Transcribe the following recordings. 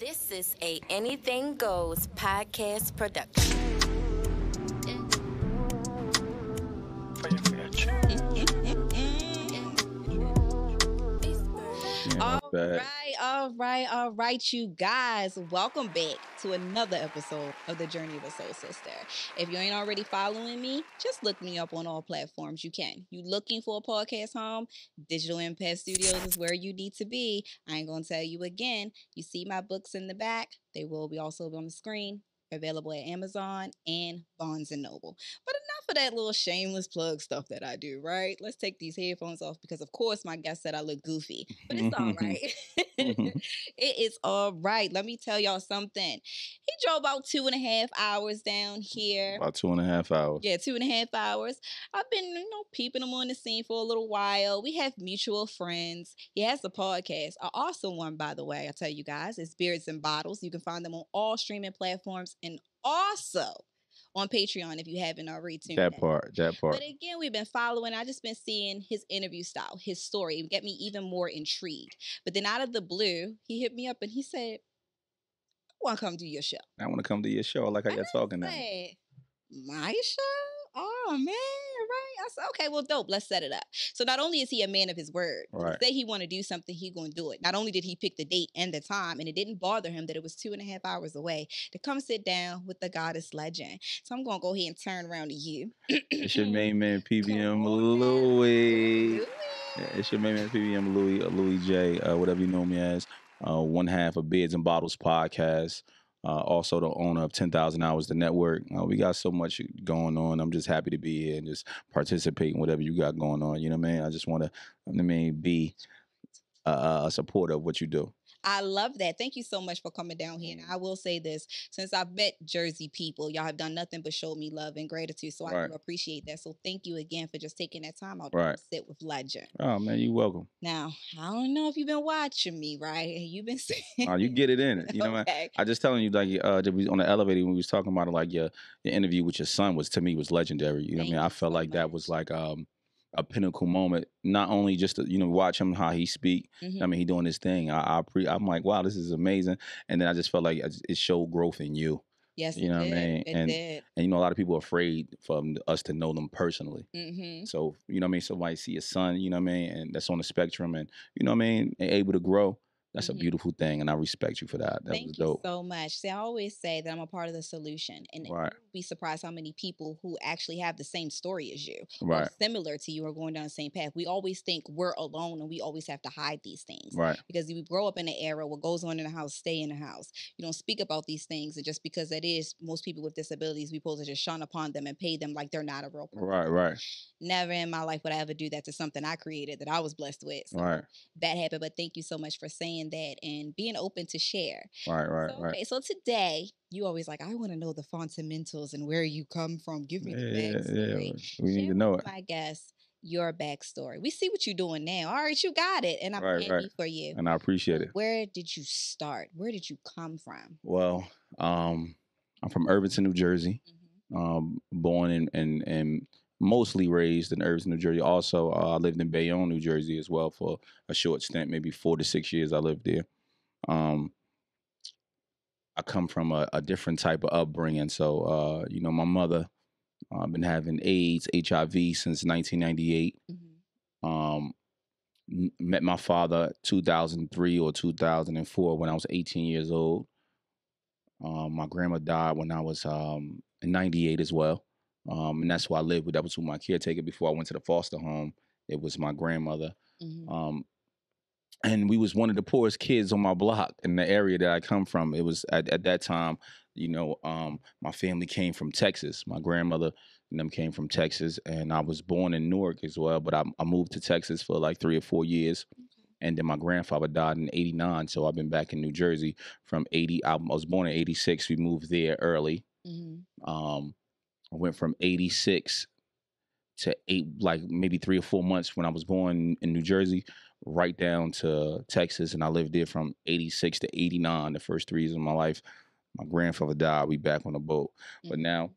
This is a Anything Goes podcast production. All bad. right, all right, all right, you guys. Welcome back to another episode of the Journey of a Soul Sister. If you ain't already following me, just look me up on all platforms you can. You looking for a podcast home? Digital Impact Studios is where you need to be. I ain't gonna tell you again. You see my books in the back. They will be also on the screen. Available at Amazon and Barnes and Noble. But enough of that little shameless plug stuff that I do, right? Let's take these headphones off because, of course, my guest said I look goofy, but it's all mm-hmm. right. Mm-hmm. it is all right. Let me tell y'all something. He drove about two and a half hours down here. About two and a half hours. Yeah, two and a half hours. I've been, you know, peeping him on the scene for a little while. We have mutual friends. He has a podcast, an awesome one, by the way. I tell you guys, it's Beards and Bottles. You can find them on all streaming platforms and also on Patreon if you haven't already tuned That in. part. That part. But again, we've been following. I just been seeing his interview style, his story. It get me even more intrigued. But then out of the blue, he hit me up and he said, "I want to come do your show." I want to come to your show. I like how I you're talking now. said, My show? Oh man, right? I said, okay, well, dope. Let's set it up. So not only is he a man of his word, Right. say he want to do something, he gonna do it. Not only did he pick the date and the time, and it didn't bother him that it was two and a half hours away to come sit down with the goddess legend. So I'm gonna go ahead and turn around to you. It's your main man, PBM. Louie. Yeah, it's your main man, PBM Louie, uh, Louie Jay, uh, whatever you know me as. Uh, one half of Beards and Bottles podcast. Uh, also the owner of 10,000 Hours, the network. Uh, we got so much going on. I'm just happy to be here and just participate in whatever you got going on. You know what I mean? I just want to, I mean, be a, a supporter of what you do. I love that. Thank you so much for coming down here. And I will say this since I've met Jersey people, y'all have done nothing but show me love and gratitude. So I do appreciate that. So thank you again for just taking that time out Right. to sit with Legend. Oh, man, you're welcome. Now, I don't know if you've been watching me, right? You've been saying, Oh, you get it in it. You know what? okay. I just telling you, like, uh, that we on the elevator when we was talking about it, like your, your interview with your son was to me was legendary. You know what I mean? I felt so like that was like um a pinnacle moment. Not only just to, you know watch him how he speak. Mhm. I mean, he doing his thing. I, I pre, I'm like, wow, this is amazing. And then I just felt like it showed growth in you. Yes, you know what I mean? It And- did. And you know, a lot of people are afraid for them- us to know them personally. hmm So you know what I mean. Somebody see a son, you know what I mean, and that's on the spectrum, and you know what I mean, and able to grow. That's Mhm. a beautiful thing, and I respect you for that. That Thank was you so much. See, I always say that I'm a part of the solution, and Right. you'd be surprised how many people who actually have the same story as you, or Right. similar to you, are going down the same path. We always think we're alone, and we always have to hide these things. Right. Because we grow up in an era what goes on in the house, stay in the house. You don't speak about these things, and just because that is most people with disabilities, we supposed to just shun upon them and pay them like they're not a real person. Right. Right. Never in my life would I ever do that to something I created that I was blessed with. So Right. that happened, but thank you so much for saying that and being open to share. Right. Right. So, Right. Okay, so today you always like, I want to know the fundamentals and where you come from. Give me the Yeah, yeah, backstory. we need to know it. I guess, your backstory. We see what you're doing now. All right, you got it, and I'm Right, happy right. for you. And I appreciate it. Where did you start? Where did you come from? Well, um, I'm from Irvington, New Jersey. Mhm. Um, born and and and mostly raised in Irvington, New Jersey. Also, uh, I lived in Bayonne, New Jersey, as well for a short stint, maybe four to six years. I lived there. Um, I come from a, a different type of upbringing. So, uh, you know, my mother, uh, been having AIDS, HIV since 1998. Mhm. um met my father 2003 or 2004 when i was 18 years old um my grandma died when i was um 98 as well um and that's who i lived with that was who my caretaker before i went to the foster home. It was my grandmother. Mhm. um and we was one of the poorest kids on my block in the area that i come from. It was at, at that time you know um my family came from texas. My grandmother and them came from texas and i was born in newark as well but i, I moved to texas for like three or four years and then my grandfather died in 89 so i've been back in new jersey from 80 i was born in 86 we moved there early. Mhm. um i went from 86 to eight like maybe three or four months when i was born in new jersey right down to texas and i lived there from 86 to 89 the first three years of my life my grandfather died we back on the boat but Mhm. now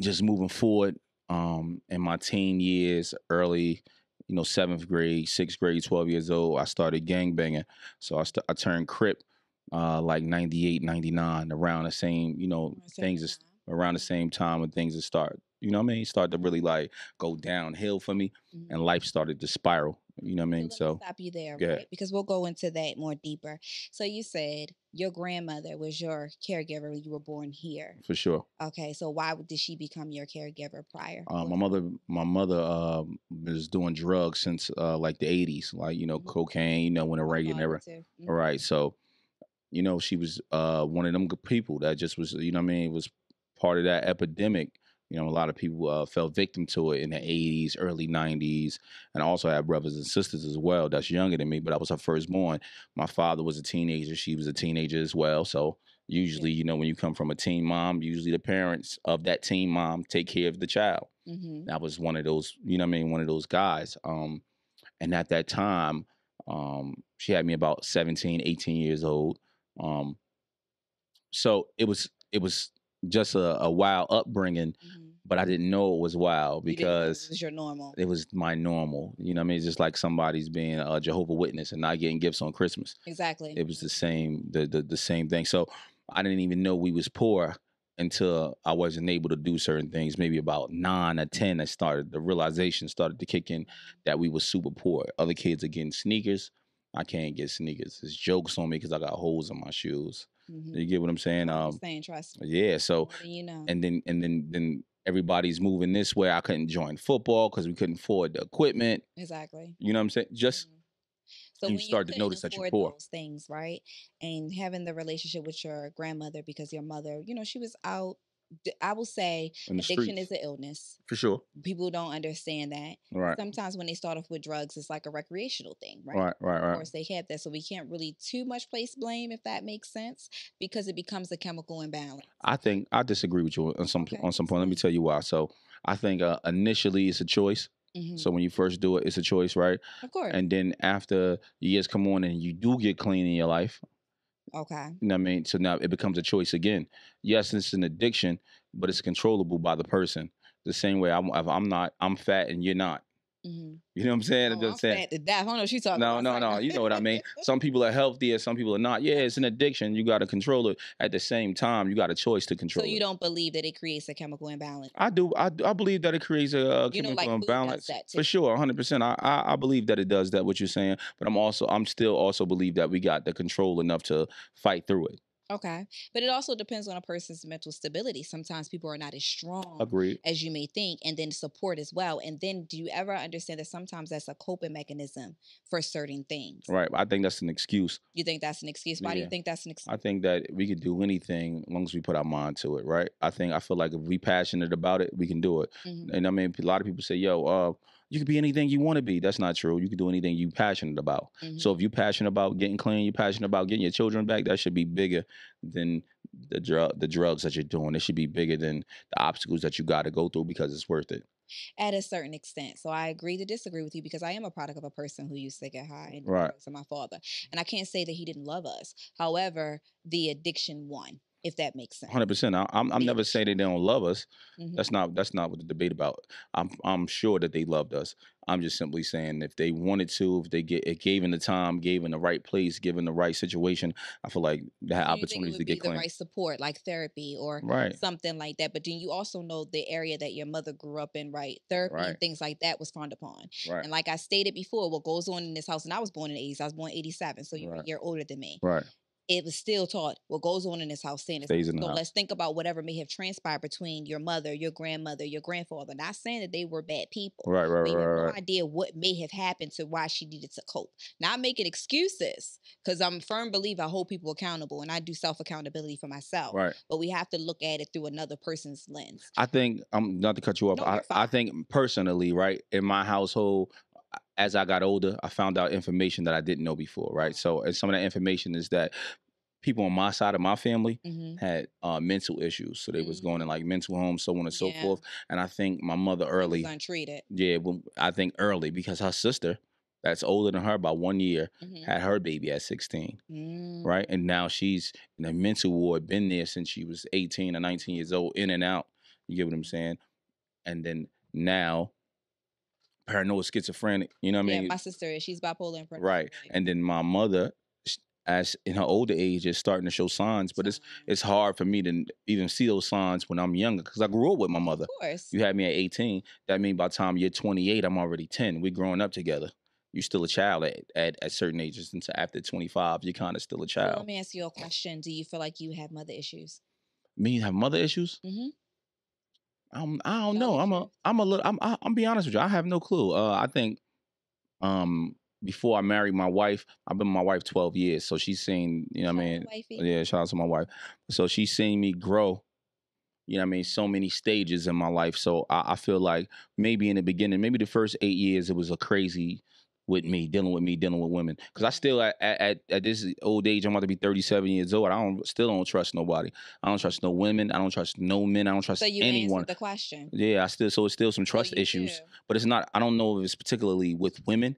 just moving forward um in my teen years early you know seventh grade sixth grade 12 years old i started gang banging so i, st- I turned crip uh, like 98, 99, around the same, you know, things time. Around the same time when things start, you know what I mean? Start to really like go downhill for me Mhm. and life started to spiral. You know what I mean? So let me So stop you there, yeah. right? Because we'll go into that more deeper. So you said your grandmother was your caregiver when you were born here. for sure. Okay, so why did she become your caregiver prior? Uh, my mother, my mother um, was doing drugs since uh, like the '80s, like you know, Mhm. cocaine. You know, when Reagan era. Mhm. All right, so you know, she was uh, one of them good people that just was, you know, what I mean, was part of that epidemic. You know, a lot of people uh, fell victim to it in the '80s, early '90s, and I also had brothers and sisters as well that's younger than me. But I was her firstborn. My father was a teenager; she was a teenager as well. So usually, you know, when you come from a teen mom, usually the parents of that teen mom take care of the child. Mhm. I was one of those, you know what I mean, one of those guys. Um, and at that time, um, she had me about 17, 18 years old. Um, so it was it was just a, a wild upbringing, Mhm. but I didn't know it was wild You didn't know because this was your normal. it was my normal. You know what I mean? It's just like somebody's being a Jehovah Witness and not getting gifts on Christmas. Exactly. It was the same, the, the the same thing. So I didn't even know we was poor until I wasn't able to do certain things. Maybe about nine or ten, I started the realization started to kick in that we were super poor. Other kids are getting sneakers. I can't get sneakers. It's jokes on me because I got holes in my shoes. Mhm. You get what I'm saying? Um, understand, trust yeah. So you know. and then and then then everybody's moving this way. I couldn't join football because we couldn't afford the equipment. exactly. You know what I'm saying? Just Mhm. So you start to notice that you're poor. Those things, right? And having the relationship with your grandmother because your mother, you know, she was out. I will say addiction streets is an illness. for sure. People don't understand that. Right. Sometimes when they start off with drugs, it's like a recreational thing, right? Right. Right. Of course, they have that, so we can't really too much place blame if that makes sense because it becomes a chemical imbalance. I think I disagree with you on some Okay, on some point. Let me tell you why. So I think uh, initially it's a choice. Mhm. So when you first do it, it's a choice, right? Of course. And then after years come on and you do get clean in your life, okay. you know what I mean? So now it becomes a choice again. Yes, it's an addiction, but it's controllable by the person. The same way I'm, I'm not, I'm fat and you're not. Hmm You know what I'm saying? Oh, I'm just saying. to. I don't know what she's talking No, about. no, no. You know what I mean. Some people are healthier, some people are not. Yeah, it's an addiction. You got to control it. At the same time, you got a choice to control so you it. don't believe that it creates a chemical imbalance? I do. I, I believe that it creates a, uh You know, chemical like imbalance for sure, hundred percent. I, I I believe that it does that. What you're saying, but I'm also I'm still also believe that we got the control enough to fight through it. Okay. But it also depends on a person's mental stability. Sometimes people are not as strong Agreed. as you may think, and then support as well. And then do you ever understand that sometimes that's a coping mechanism for certain things? Right. I think that's an excuse. You think that's an excuse? Why do you think that's an excuse? I think that we can do anything as long as we put our mind to it. Right. I think I feel like if we passionate about it, we can do it. Mhm. And I mean, a lot of people say, "Yo, uh, you could be anything you want to be." That's not true. You can do anything you're passionate about. Mhm. So if you're passionate about getting clean, you're passionate about getting your children back, that should be bigger than the drug the drugs that you're doing. It should be bigger than the obstacles that you got to go through because it's worth it. At a certain extent. So I agree to disagree with you because I am a product of a person who used to get high and Right. and my father. And I can't say that he didn't love us. However, the addiction won, if that makes sense. Hundred percent. I'm I'm never saying they don't love us. Mhm. That's not that's not what the debate about. I'm I'm sure that they loved us. I'm just simply saying if they wanted to, if they get it gave in the time, gave in the right place, given the right situation, I feel like they had Do you think it opportunities to get the right support, like therapy or Right. something like that. But then you also know the area that your mother grew up in, right? Therapy and things like that was frowned upon. Right. And like I stated before, what goes on in this house, and I was born in the 80s, I was born 87, so you're Right. a year older than me. Right. It was still taught what goes on in this house, stay in this Stays in the So house. let's think about whatever may have transpired between your mother, your grandmother, your grandfather. Not saying that they were bad people. Right. Right. You Right. have no Right. idea what may have happened to why she needed to cope. Not making excuses, because I'm a firm believer I hold people accountable and I do self accountability for myself. Right. But we have to look at it through another person's lens. I think I'm not to cut you off. No, I, I think personally, right, in my household, as I got older, I found out information that I didn't know before, right? So, and some of that information is that people on my side of my family hmm had uh, mental issues, so they was going in like mental homes, so on and so Yeah. forth. And I think my mother early, untreated. yeah, well, I think early because her sister, that's older than her by one year, Mhm. had her baby at 16 Mm. right? And now she's in a mental ward, been there since she was 18 or 19 years old, in and out. You get what I'm saying? And then now, paranoid schizophrenic, you know what I mean? Yeah, my sister is. She's bipolar and paranoid, right. And then my mother, as in her older age is starting to show signs, but it's it's hard for me to even see those signs when I'm younger because I grew up with my mother. Of course. You had me at 18. That means by the time you're 28, I'm already 10. We're growing up together. You're still a child at, at, at certain ages. Until after 25, you're kind of still a So let me ask you a question. Do you feel like you have mother issues? Me have mother issues? Mm-hmm. I'm, I don't know. I'm a? I'm a little. I'm I, I'm be honest with you. I have no clue. Uh, I think um before I married my wife, I've been my wife 12 years, so she's seen. You know what I mean? Yeah, shout out to my wife. So she's seen me grow, you know what I mean, so many stages in my life. So I, I feel like maybe in the beginning, maybe the first eight years, it was a crazy with me, dealing with me, dealing with women. Because I still at, at at this old age, I'm about to be 37 years old. I don't still don't trust nobody. I don't trust no women. I don't trust no men. I don't trust So you anyone. the question. Yeah, I still so it's still some trust issues. do. But it's not I don't know if it's particularly with women.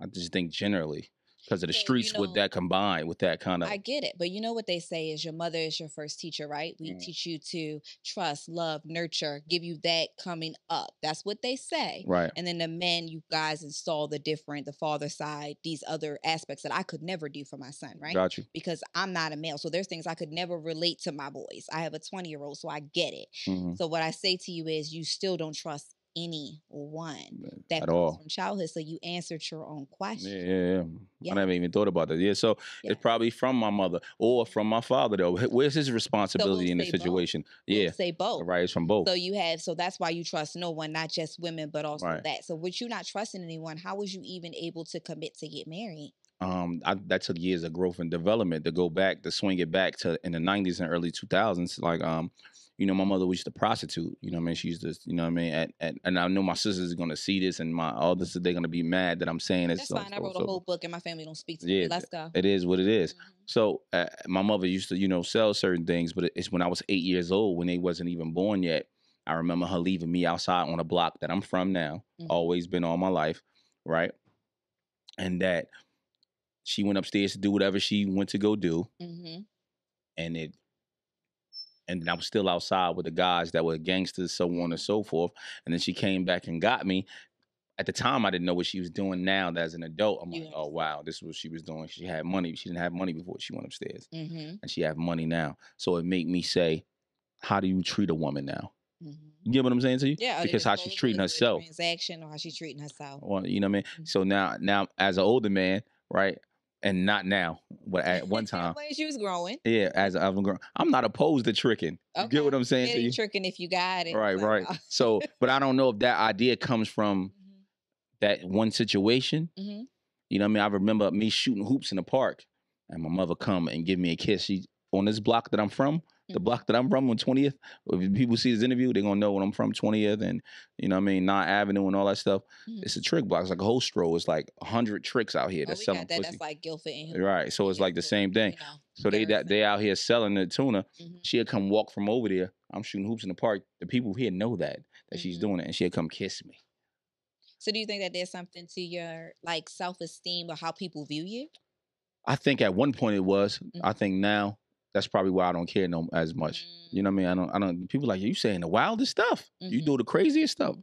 I just think generally. Because of the So, you streets with that combined with that kind of I get it, but you know what they say is your mother is your first teacher, right? We Mhm. teach you to trust, love, nurture, give you that coming up. That's what they say. right. And then the men, you guys install the different, the father side, these other aspects that I could never do for my son, right? Got you. Because I'm not a male. So there's things I could never relate to my boys. I have a 20 year old, so I get it. Mhm. So what I say to you is you still don't trust anyone that At comes all. from childhood. So you answered your own question. Yeah, yeah, yeah. Yeah. I never even thought about that. Yeah, so Yeah. it's probably from my mother or from my father though. Where's his responsibility in the say both. situation? We'll Yeah, say both. right. It's from both. So you have so that's why you trust no one, not just women, but also Right. that. So with you not trusting anyone, how was you even able to commit to get married? um, I, that took years of growth and development to go back to swing it back to in the '90s and early 2000s. Like, um, you know, my mother was a prostitute. You know, what I mean, she used to, you know, what I mean, at, at, and I know my sisters are gonna see this, and my all this, they're gonna be mad that I'm saying this. That's so- fine. I so- wrote a whole book and my family don't speak to Yeah, me. Let's go. It is what it is. Mhm. So uh, my mother used to, you know, sell certain things, but it's when I was eight years old, when they wasn't even born yet. I remember her leaving me outside on a block that I'm from now, Mhm. always been all my life, right? And that she went upstairs to do whatever she went to go do, Mhm. and it, and I was still outside with the guys that were gangsters, so on and so forth. And then she came back and got me. At the time, I didn't know what she was doing. Now, as an adult, I'm You like, oh wow, this is what she was doing. She had money. She didn't have money before she went upstairs Mhm. and she have money now. So it made me say, how do you treat a woman now? Mhm. You get what I'm saying to you? Yeah, Because how she's treating Is it a herself. transaction, or how she's treating herself. Or you know what I mean? Mhm. So now, now as an older man, right, and not now, but at one time, when she was growing, yeah, as I've grown, I'm not opposed to tricking. You get what I'm saying it to you? tricking if you got it. Right, but, right. So, but I don't know if that idea comes from mhm, that one situation. mhm. You know what I mean? I remember me shooting hoops in the park, and my mother come and give me a kiss. She on this block that I'm from, the Mhm. block that I'm from on 20th. If people see this interview, they're gonna know when I'm from 20th and you know what I mean, 9 Avenue and all that stuff. Mhm. It's a trick block. It's like a whole srow. It's like hundred tricks out here Oh, that's selling that. That's like Guilford and Hill. Right. So it's like the same thing. So they that they out here selling the tuna. Mhm. She'll come walk from over there. I'm shooting hoops in the park. The people here know that that she's Mhm. doing it, and she'll come kiss me. So do you think that there's something to your like self esteem or how people view you? I think at one point it was. Mm-hmm. I think now that's probably why I don't care no as much. You know what I mean? I don't. I don't. People like you saying the wildest stuff. You Mhm. do the craziest stuff.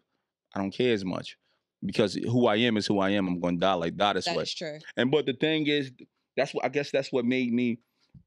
I don't care as much because who I am is who I am. I'm going to die like that this That is true. And but the thing is, that's what I guess that's what made me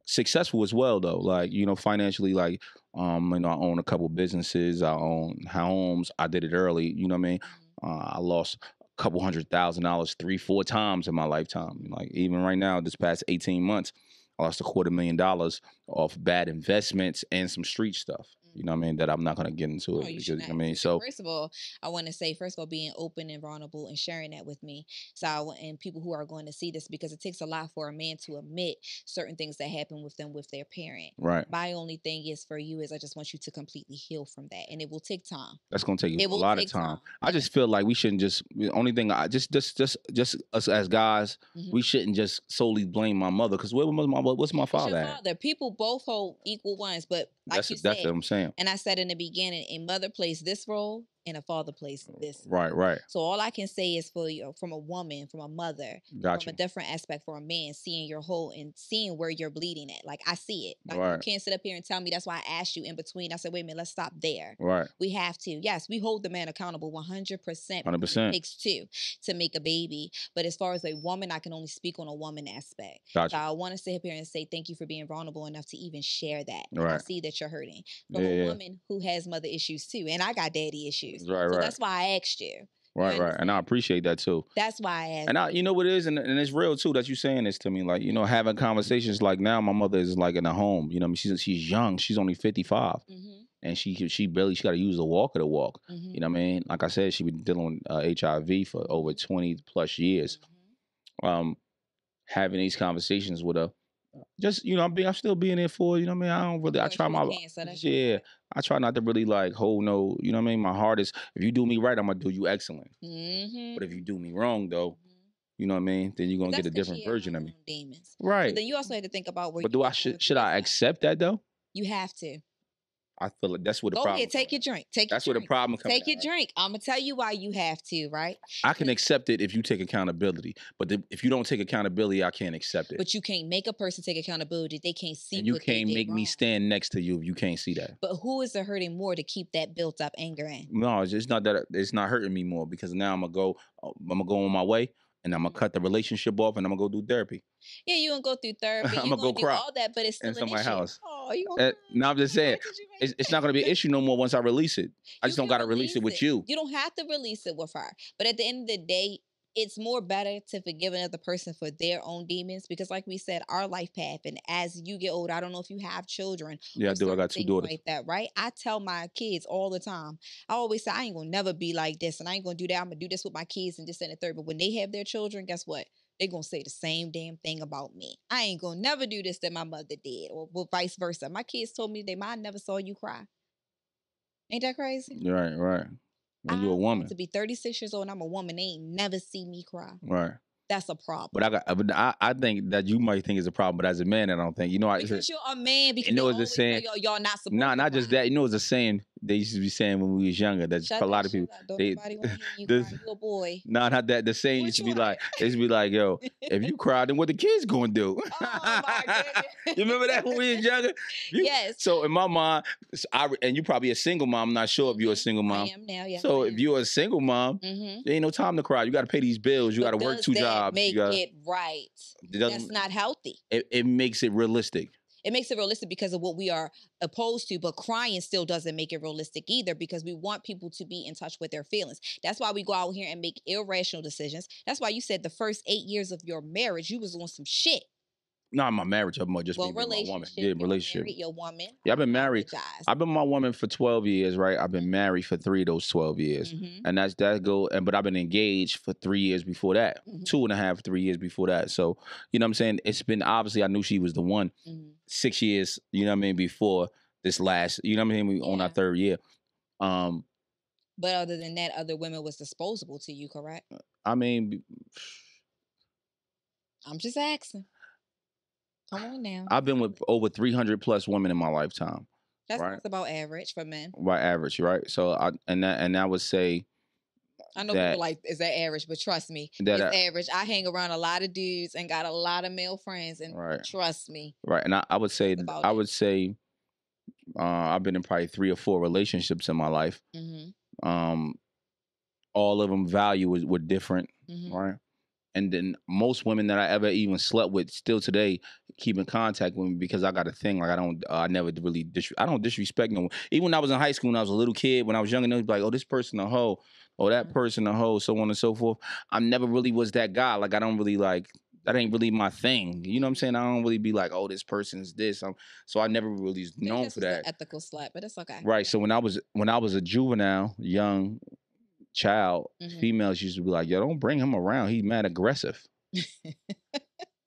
successful as well, though. Like you know, financially, like um, you know, I own a couple businesses. I own homes. I did it early. You know what I mean? Mhm. Uh, I lost a couple hundred thousand dollars three, four times in my lifetime. Like even right now, this past eighteen months, Lost a quarter million dollars off bad investments and some street stuff. You know what I mean? That I'm not gonna get into No, it Mm. you because should I mean, so First of all, I want to say, first of all, being open and vulnerable and sharing that with me. So, I, and people who are going to see this because it takes a lot for a man to admit certain things that happen with them with their parent. right, My only thing is for you is I just want you to completely heal from that, and it will take time. that's gonna take It a lot of time. time. I just feel like we shouldn't just. The only thing I just just just just us as guys, Mhm. we shouldn't just solely blame my mother because where was my what's my father at? father. People both hold equal ones, but like that's you that's said, what I'm saying. and I said in the beginning, a mother plays this role and a father place this. Right, right. So all I can say is for you, from a woman, from a mother, Got from a different aspect for a man, seeing your whole and seeing where you're bleeding at. Like I see it. Like you can't sit up here and tell me that's why I asked you in between. I said, wait a minute, let's stop there. Right. We have to. Yes, we hold the man accountable 100%. 100%. It takes two to make a baby. But as far as a woman, I can only speak on a woman aspect. Got So. I want to sit up here and say thank you for being vulnerable enough to even share that. And I see that you're hurting. From Yeah, a yeah. woman who has mother issues too. And I got daddy issues. Right, so right. that's why I asked you. Right, right. And I appreciate that too. That's why I asked. And I, you know what it is, and, and it's real too that you saying this to me. Like, you know, having conversations like now, my mother is like in a home. You know, what I mean, she's she's young. She's only fifty five, mm-hmm, and she she barely she got to use the walker to walk. mm-hmm, You know what I mean? Like I said, she been dealing with uh, HIV for over twenty plus years. mm-hmm. Um, having these conversations with her, just you know, I'm being, I'm still being there for. You know what I mean? I don't really. I try my yeah. I try not to really like hold no. You know what I mean? My heart is if you do me right, I'm gonna do you excellent. Mm-hmm. But if you do me wrong, though, you know what I mean? Then you're gonna get a different version of me. Demons. Right. But then you also have to think about where. But do I should should I accept that though? You have to. I feel like that's where the Go problem. ahead, take your drink. Take That's your where the drink. problem comes. Take your drink. I'm gonna tell you why you have to, right? I can accept it if you take accountability, but the, if you don't take accountability, I can't accept it. But you can't make a person take accountability. They can't see. and you what can't make me stand next to you if you can't see that. But who is it hurting more to keep that built up anger in? No, it's just not that it's not hurting me more because now I'm gonna go. uh, I'm gonna go on my way, and I'm gonna cut the relationship off, and I'm gonna go do therapy. Yeah, you gonna go through therapy. I'ma you go gonna do cry all that, but it's still in somebody's house. Oh, you Uh, no, I'm just saying, Why did you make It's, it's not gonna be an issue no more once I release it. I You just don't gotta release it with you. You don't have to release it with her. But at the end of the day, it's more better to forgive another person for their own demons because, like we said, our life path, and as you get older, I don't know if you have children. Yeah, I do. I got two daughters. like that, right? I tell my kids all the time. I always say I ain't gonna never be like this, and I ain't gonna do that. I'm gonna do this with my kids and this and the third. But when they have their children, guess what? They're gonna say the same damn thing about me. I ain't gonna never do this that my mother did, or, or vice versa. My kids told me they mom never saw you cry. Ain't that crazy? Right, right. And you're a woman, To be 36 years old and I'm a woman, they ain't never see me cry. right? That's a problem. But I got. Uh, but I, I think that you might think it's a problem, but as a man, I don't think. You know, I. because you're a man, because you know it's the saying- y'all, y'all not supposed Nah, not just that. You know, it's a saying they used to be saying when we was younger. That for a lot of people. shit up. Don't they- nobody wanna you this- cry. You boy. Not that. The saying used to be like, they used to be like, yo, if you cry, then what the kids gonna do? Oh you remember that when we was younger? You- yes. So in my mind, I and you probably a single mom. I'm not sure if you're a Mhm. single mom. I am now, yeah. So if you're a single mom, mm-hmm. there ain't no time to cry. You got to pay these bills. You got to work two jobs. Make gotta, it right. That's not healthy. it, it makes it realistic. It makes it realistic because of what we are opposed to, but crying still doesn't make it realistic either because we want people to be in touch with their feelings. That's why we go out here and make irrational decisions. That's why you said the first eight years of your marriage, you was on some shit. Not my marriage, I'm just well, my woman. Yeah, relationship. Married, your woman. Yeah, I've been married. I've been my woman for 12 years, right? I've been married for three of those 12 years. Mhm, And that's that go and but I've been engaged for three years before that. Mhm. Two and a half, three years before that. So, you know what I'm saying? It's been obviously I knew she was the one mhm. six years, you know what I mean, before this last, you know what I mean? We on our third year. Um, But other than that, other women was disposable to you, correct? I mean, I'm just asking. Come on now. I've been with over 300 plus women in my lifetime, That's right. about average for men. by average, right? So I and that and I would say I know that- people like, is that average? But trust me, that it's I- average. I hang around a lot of dudes and got a lot of male friends, and right, trust me, right, and I, I would say I it. would say uh, I've been in probably three or four relationships in my life. mm-hmm, Um, all of them value was, were different, mm-hmm. right? And then most women that I ever even slept with still today keep in contact with me because I got a thing like I don't uh, I never really dis- I don't disrespect no one. Even when I was in high school when I was a little kid when I was younger they'd be like oh this person a hoe oh that Mhm. person a hoe so on and so forth. I never really was that guy like I don't really like that ain't really my thing. You know what I'm saying? I don't really be like oh this person's this. Um, so I never really known for that. ethical slut, but it's okay. Right. So when I was when I was a juvenile, young child, Mhm. females used to be like, "Yo, don't bring him around. He's mad aggressive."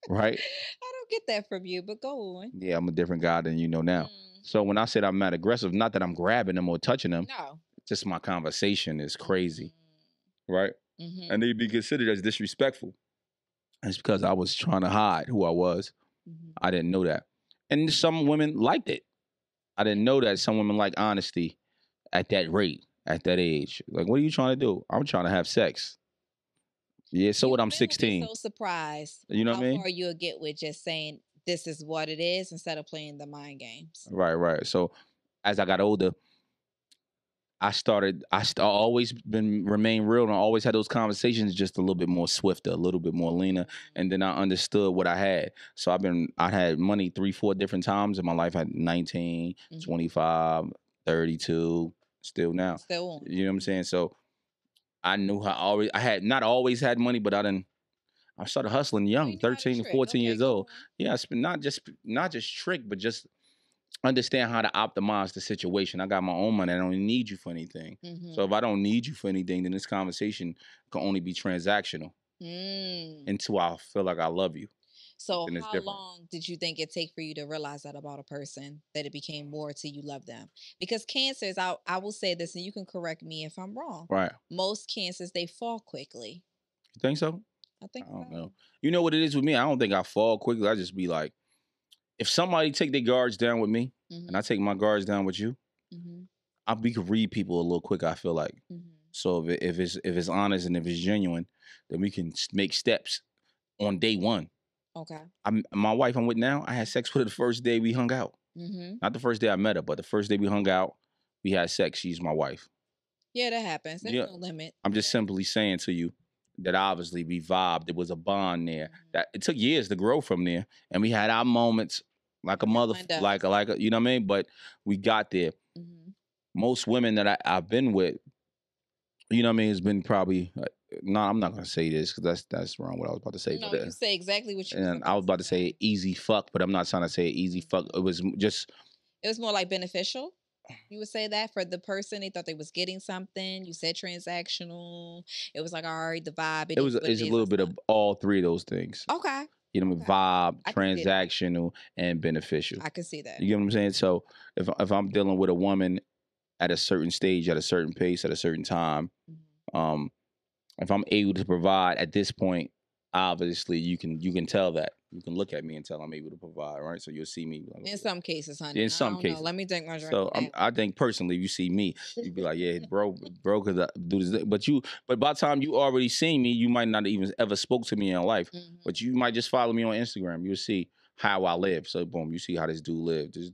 right? I don't get that from you, but go on. Yeah, I'm a different guy than you know now. Mm, So when I said I'm mad aggressive, not that I'm grabbing them or touching them, no, just my conversation is crazy, right? Mm-hmm. And they'd be considered as disrespectful. It's because I was trying to hide who I was. mm-hmm. I didn't know that. And some women liked it. I didn't know that some women like honesty at that rate. At that age. Like, what are you trying to do? I'm trying to have sex. Yeah, so what? I'm women would be 16. So surprised. You know what I mean? far you'll get with just saying this is what it is instead of playing the mind games. Right, right. So as I got older, I started. I st- I always been remain real, and I always had those conversations just a little bit more swifter, a little bit more leaner, and then I understood what I had. So I've been. I had money three, four different times in my life. I had 19, Mhm. 25, 32, still now. Still. You know what I'm saying? So I knew how I always. I had not always had money, but I didn't. I started hustling you young, knew 13 to 14 Okay, years old. Yeah, it's been not just not just trick, but just understand how to optimize the situation. I got my own money. I don't need you for anything. Mhm. So if I don't need you for anything, then this conversation can only be transactional Mm. until I feel like I love you. So how different. long did you think it take for you to realize that about a person that it became more till you love them? Because cancers, I I will say this, and you can correct me if I'm wrong. Right. Most cancers they fall quickly. You think so? I think I don't so. know. You know what it is with me? I don't think I fall quickly. I just be like, if somebody take their guards down with me Mhm, and I take my guards down with you, mhm, I we can read people a little quicker. I feel like. mhm. So if it, if it's if it's honest and if it's genuine, then we can make steps on day one. Okay. I'm my wife I'm with now. I had sex with her the first day we hung out. hmm Not the first day I met her, but the first day we hung out, we had sex. She's my wife. Yeah, that happens. There's Yeah. no limit. I'm just Yeah. simply saying to you that obviously we vibed. There was a bond there. Mhm. That it took years to grow from there, and we had our moments like a mother, like a, like a, you know what I mean. But we got there. Mhm. Most women that I, I've been with, you know what I mean, has been probably. No, I'm not gonna say this because that's that's wrong. What I was about to say, No, but uh, you say exactly what you. and I was about to say easy fuck, but I'm not trying to say easy fuck. It was just it was more like beneficial. You would say that for the person, they thought they was getting something. You said transactional. It was like, all right, the vibe. it was is what it's a little bit of all three of those things. Okay, You know, okay. vibe, I can see that. transactional, and beneficial. I can see that. You get what I'm saying? So if if I'm dealing with a woman at a certain stage, at a certain pace, at a certain time, Mhm. um, if I'm able to provide at this point, obviously you can you can tell that. You can look at me and tell I'm able to provide, right? So you'll see me. like, In some cases, honey. In I some don't know. cases. Let me drink. So I'm. I think personally, if you see me, you'd be like, "Yeah, bro, bro, because uh, do this." But you, but by the time you already seen me, you might not even ever spoke to me in life. Mhm. But you might just follow me on Instagram. You'll see how I live. So boom, you see how this dude live. Just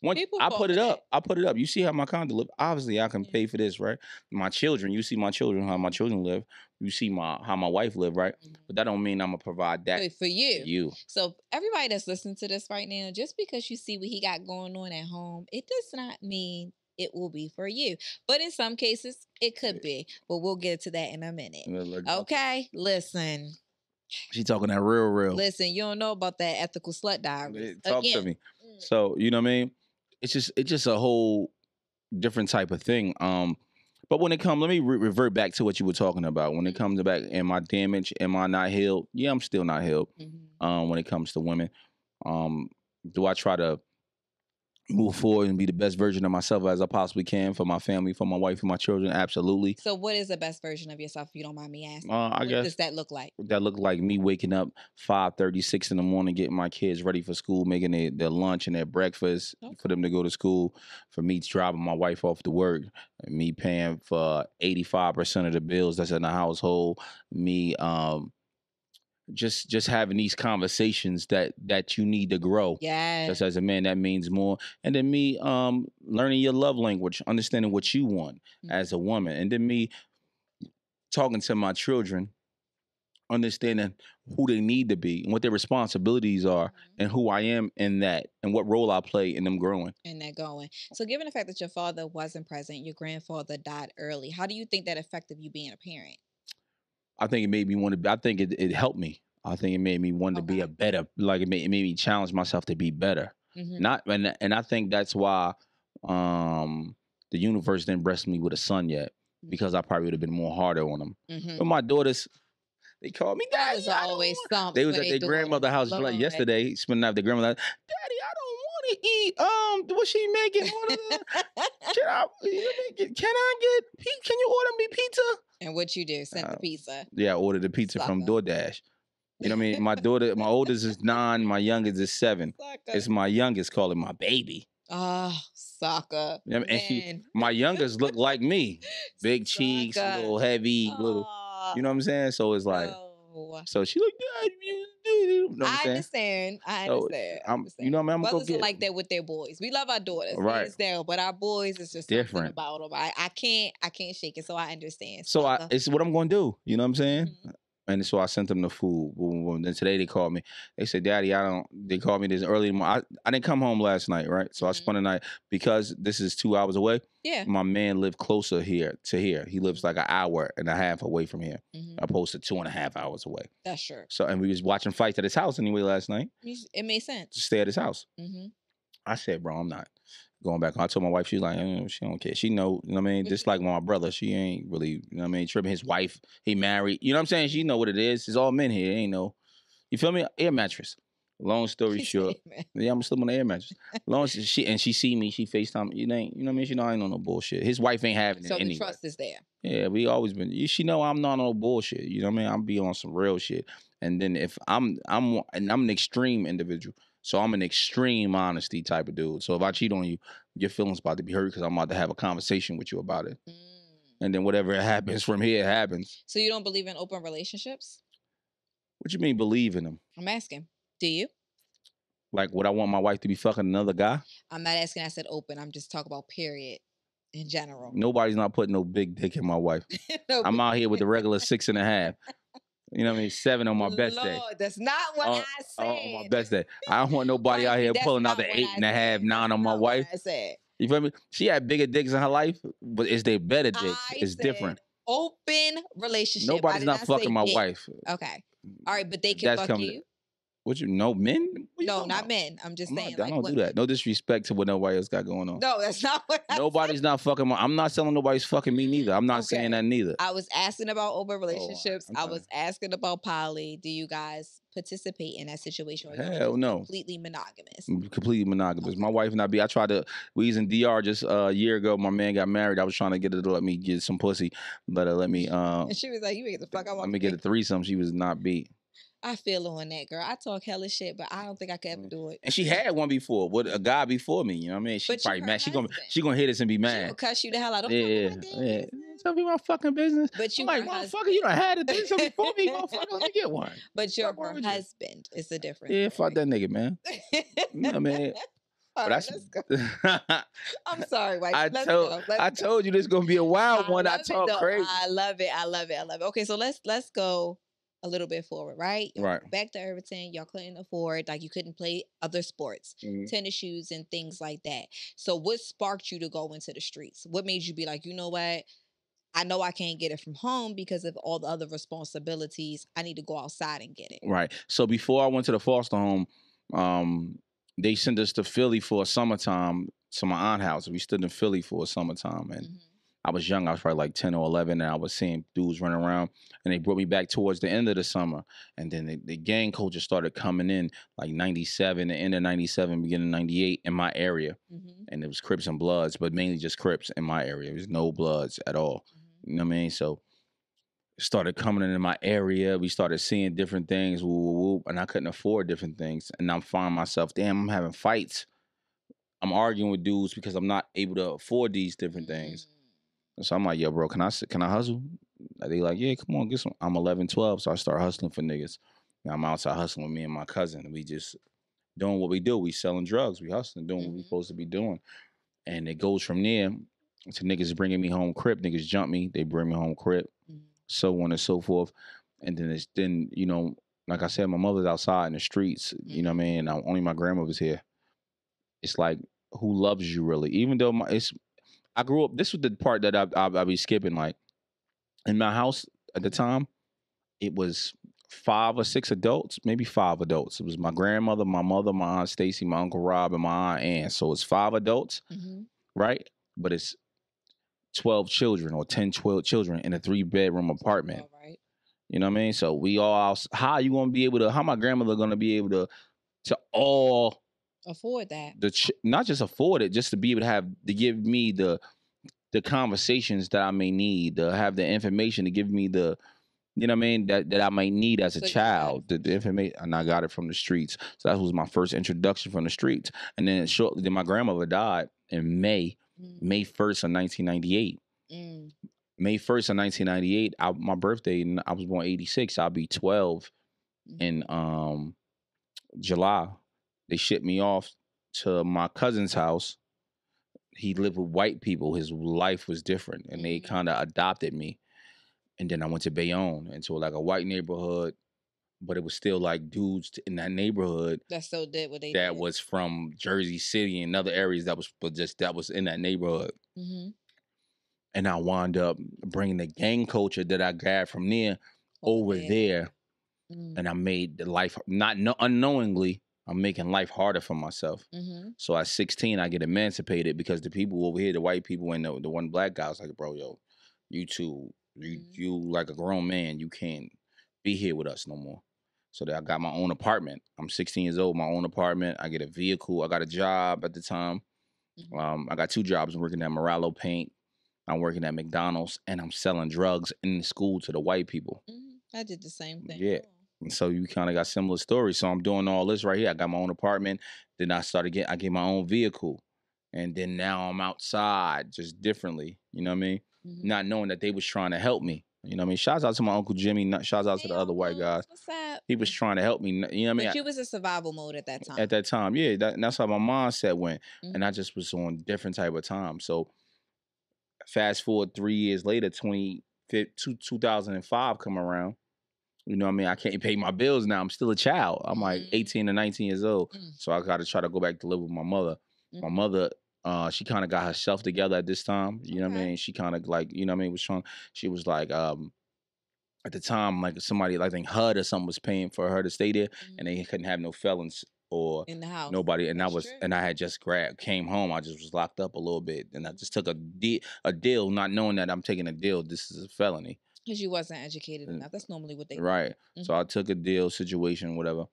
one, People I put it up. that. I put it up. You see how my condo live. Obviously, I can pay for this, right? My children. You see my children. How my children live. You see my how my wife live, right? Mhm. But that don't mean I'm gonna provide that for you, you. So everybody that's listening to this right now, just because you see what he got going on at home, it does not mean it will be for you. But in some cases, it could be. But we'll get to that in a minute. Look, look, Okay, listen, She talking that real, real. listen. You don't know about that ethical slut diaries. Talk to me. mm, So you know what I mean? It's just it's just a whole different type of thing. Um, but when it comes, let me re- revert back to what you were talking about. When it Mhm. comes to back, am I damaged? Am I not healed? Yeah, I'm still not healed. mhm. Um, when it comes to women, um, do I try to move forward and be the best version of myself as I possibly can for my family, for my wife, for my children? Absolutely. So, what is the best version of yourself? If you don't mind me asking, Uh, I what guess does that look like? that looked like me waking up five thirty, six in the morning getting my kids ready for school making their, their lunch and their breakfast for them to go to school for me driving my wife off to work me paying for 85% of the bills that's in the household me um just just having these conversations that that you need to grow Yeah. just as a man that means more and then me um learning your love language understanding what you want Mhm. as a woman and then me talking to my children understanding who they need to be and what their responsibilities are Mhm. and who I am in that and what role I play in them growing. and that going. So, given the fact that your father wasn't present, your grandfather died early, how do you think that affected you being a parent? I think it made me want to be, I think it, it helped me. I think it made me want to be a better, like it made, it made me challenge myself to be better. Mhm. Not and and I think that's why um the universe didn't bless me with a son yet because I probably would have been more harder on them. Mhm. But my daughters, they called me daddy. was always want-" something. They was at their grandmother daughters. house like yesterday, spending out their grandmother. Daddy, I don't want to eat. Um, what she making? Can I? Can I get? Can you order me pizza? And what you do? Send Uh, the pizza. Yeah, I ordered the pizza from Sucker. DoorDash. You know what I mean? My daughter, my oldest is nine, my youngest is seven. It's my youngest calling my baby. Oh, Soccer. You know, and she- My youngest look like me, big cheeks, Soccer. little heavy, little. You know what I'm saying? So it's like, no. so she look good. You know I understand. I So, understand. I understand. you know what I mean? I'm go Brothers are like that with their boys. We love our daughters, Right. hands down, but our boys is just different about them. I, I can't I can't shake it, so I understand. So I, it's what I'm gonna do. You know what I'm saying? Mhm. And so I sent them the food. Boom, boom. Then today they called me. They said, "Daddy, I don't." They called me this early. in the mo- I I didn't come home last night, right? So I Mhm. spent the night because this is two hours away. yeah. My man lived closer here to here. He lives like an hour and a half away from here, mhm, opposed to two and a half hours away. That's sure. So and we was watching fights at his house anyway last night. It made sense. To stay at his house. hmm I said, bro, I'm not going back. I told my wife, she's like, eh, she don't care. She know, you know what I mean? Just like my brother, she ain't really, you know what I mean, tripping. His wife, he married. You know what I'm saying? She know what it is. It's all men here. Ain't no, you feel me? Air mattress. Long story short, yeah, I'm still on the air mattress. Long she and she see me, she FaceTime. You ain't, you know what I mean? She know I ain't on no bullshit. His wife ain't having it. So the anyway. trust is there. Yeah, we always been. She know I'm not on no bullshit. You know what I mean? I'm be on some real shit. And then if I'm, I'm, and I'm an extreme individual. So I'm an extreme honesty type of dude. So if I cheat on you, your feelings about to be hurt because I'm about to have a conversation with you about it. Mm. And then whatever happens from here happens. So you don't believe in open relationships? What you mean believe in them? I'm asking. Do you? Like, would I want my wife to be fucking another guy? I'm not asking. I said open. I'm just talking about period in general. Nobody's not putting no big dick in my wife. No, I'm out here with the regular six and a half. You know what I mean? Seven on my best day. That's not what I said. On my best day. I don't want nobody out here pulling out the eight I and a half, nine on my wife. I said You feel me? She had bigger dicks in her life, but it's they better dicks. I it's different. open relationship. Nobody's not fucking my dick. wife. Okay. All right, but they can That's fuck coming- you. What you know, men? You No, not about? men. I'm just I'm not- saying. I don't what- do that. No disrespect to what nobody else got going on. No, that's not what I said. Nobody's not fucking. My, I'm not telling nobody's fucking me neither. I'm not saying that neither. I was asking about open Oh, relationships. I'm I was asking about poly. Do you guys participate in that situation? Hell no. Completely monogamous. I'm completely monogamous. My wife and I be. I tried to. We was in DR just uh, a year ago. My man got married. I was trying to get her to let me get some pussy, but uh, let me. Uh, And she was like, "You ain't get the fuck out my let me get a face." threesome. She was not beat. I feel on that girl. I talk hella shit, but I don't think I could ever Mm. do it. And she had one before with a guy before me. You know what I mean? She But probably mad. She gonna she gonna hit us and be mad. She mad. will cuss you the hell out. Don't Yeah, yeah, with my damn yeah. business. Tell me my fucking business. But you I'm like, motherfucker, husband. you done had a thing before me, motherfucker. Let me get one. But Fuck wrong you? husband. It's a difference. Yeah, fuck that nigga, man. You know what I mean? Right, go. I'm sorry, White. I let's told- go. Let's I go. told you this is gonna be a wild one. I love it, talk crazy. I love it. I love it. I love it. Okay, so let's let's go a little bit forward, right? Y'all Right. Back to Irvington, y'all couldn't afford, like you couldn't play other sports, Mhm. tennis shoes and things like that. So what sparked you to go into the streets? What made you be like, you know what? I know I can't get it from home because of all the other responsibilities. I need to go outside and get it. Right. So before I went to the foster home, um, they sent us to Philly for a summertime to my aunt house. We stood in Philly for a summertime, and Mhm. I was young. I was probably like ten or eleven, and I was seeing dudes running around. And they brought me back towards the end of the summer, and then the, the gang culture started coming in, like '97, the end of '97, beginning of '98, in my area. Mhm. And it was Crips and Bloods, but mainly just Crips in my area. There was no Bloods at all. Mhm. You know what I mean? So started coming in my area. We started seeing different things, woo, woo, woo, and I couldn't afford different things. And I'm finding myself, damn, I'm having fights. I'm arguing with dudes because I'm not able to afford these different things. Mm. And so I'm like, yo, bro, can I can I hustle? And They like, yeah, come on, get some. I'm 11, 12, so I start hustling for niggas. And I'm outside hustling with me and my cousin. We just doing what we do. We selling drugs. We hustling, doing what we Mhm. supposed to be doing. And it goes from there to niggas bringing me home crip. Niggas jump me, they bring me home crip Mhm. so on and so forth. And then it's then, you know, like I said, my mother's outside in the streets, you know what I mean? And only my grandmother's here. It's like, who loves you really? Even though my it's I grew up, this was the part that I I, I be skipping. Like in my house at the time, it was five or six adults, maybe five adults. It was my grandmother, my mother, my aunt Stacy, my uncle Rob, and my aunt Ann. So it's five adults, Mhm. right? But it's 12 children or 10, 12 children in a three bedroom apartment. All right. You know what I mean? So we all how you gonna be able to how my grandmother gonna be able to to all Afford that. the ch- not just afford it, just to be able to have to give me the the conversations that I may need, to have the information to give me the you know what I mean that that I might need as a So you got it child. The, the information and I got it from the streets. So that was my first introduction from the streets. And then shortly then my grandmother died in May, Mm, May 1st of 1998. mm, May 1st of 1998, I, my birthday, I was born 86, I'll be 12 mhm. in um July. They shipped me off to my cousin's house. He lived with white people. His life was different, and they Mhm. kind of adopted me. And then I went to Bayonne into like a white neighborhood, but it was still like dudes in that neighborhood That still did what they that did. was from Jersey City and other areas that was but just that was in that neighborhood. hmm And I wound up bringing the gang culture that I got from there over there, Mm, and I made the life not no, unknowingly. I'm making life harder for myself. mhm. So at 16, I get emancipated because the people over here, the white people and the, the one black guy was like, bro, yo, you two, you, Mhm. you like a grown man, you can't be here with us no more. So that I got my own apartment. I'm 16 years old, my own apartment. I get a vehicle. I got a job at the time. Mhm. Um, I got two jobs. I'm working at Morallo Paint. I'm working at McDonald's, and I'm selling drugs in the school to the white people. Mhm. I did the same thing. Yeah. And so you kind of got similar stories. So I'm doing all this right here. I got my own apartment. Then I started getting, I get my own vehicle. And then now I'm outside just differently. You know what I mean? Mhm. Not knowing that they was trying to help me. You know what I mean? Shouts out to my Uncle Jimmy. Not shouts out to the other white guys. What's up? He was trying to help me. You know what I mean? But you was in survival mode at that time. At that time, yeah, that, and that's how my mindset went. And Mhm. I just was on different type of time. So fast forward three years later, 20, 2005 come around. You know what I mean? I can't pay my bills now. I'm still a child. I'm like Mhm. 18 or 19 years old. Mm. So I got to try to go back to live with my mother. My Mhm. mother, uh, she kind of got herself together at this time. You know what I mean? She kind of like, you know what I mean? Was trying, she was like, um, at the time, like somebody, like I think HUD or something was paying for her to stay there and Mhm. they couldn't have no felons or in the house. nobody and That's I was true. and I had just grabbed came home. I just was locked up a little bit and I just took a de- a deal, not knowing that I'm taking a deal. This is a felony, Because you wasn't educated Mm. enough. That's normally what they do. right? So I took a deal situation, whatever.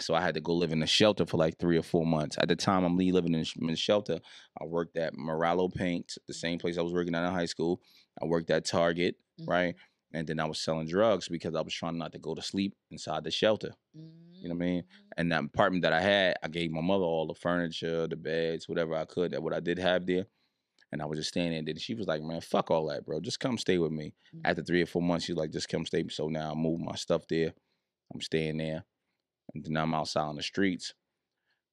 So I had to go live in a shelter for like three or four months. At the time, I'm living in, the shelter. I worked at Morallo Paint, the same place I was working at in high school. I worked at Target, Mhm. right? And then I was selling drugs because I was trying not to go to sleep inside the shelter. You know what I mean? Mhm. And that apartment that I had, I gave my mother all the furniture, the beds, whatever I could, that what I did have there. And I was just staying there. And she was like, "Man, fuck all that, bro. Just come stay with me." Mhm. After three or four months, she's like, "Just come stay." So now I moved my stuff there. I'm staying there, and then I'm outside on the streets.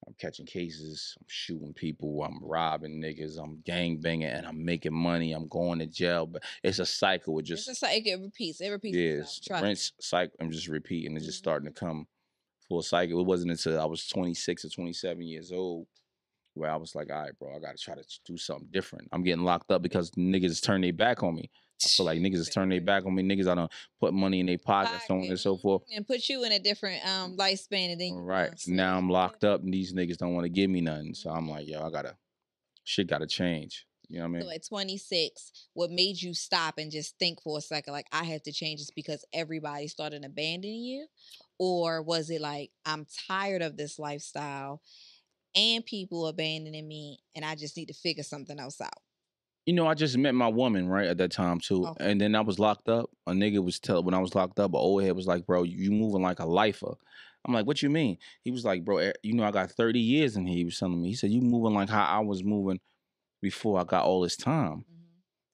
I'm catching cases. I'm shooting people. I'm robbing niggas. I'm gang banging, and I'm making money. I'm going to jail. But it's a cycle. It It's just just like it repeats. It repeats. Yeah, rinse cycle. I'm just repeating. It's just Mhm. starting to come full cycle. It wasn't until I was 26 or 27 years old where I was like, all right, bro, I gotta try to do something different. I'm getting locked up because niggas turn their back on me. I feel like niggas is turning their back on me. Niggas I don't put money in their pockets, so on and so forth. And put you in a different um lifespan and then you Right. Now I'm locked up and these niggas don't want to give me nothing. So I'm like, yo, I gotta shit gotta change. You know what I mean? So at 26, what made you stop and just think for a second, like I have to change this because everybody started abandoning you? Or was it like I'm tired of this lifestyle and people abandoning me and I just need to figure something else out? You know, I just met my woman right at that time too, Okay. and then I was locked up. A nigga was tell when I was locked up, an old head was like, "Bro, you moving like a lifer." I'm like, "What you mean?" He was like, "Bro, eh, you know I got 30 years in here." He was telling me. He said, "You moving like how I was moving before I got all this time."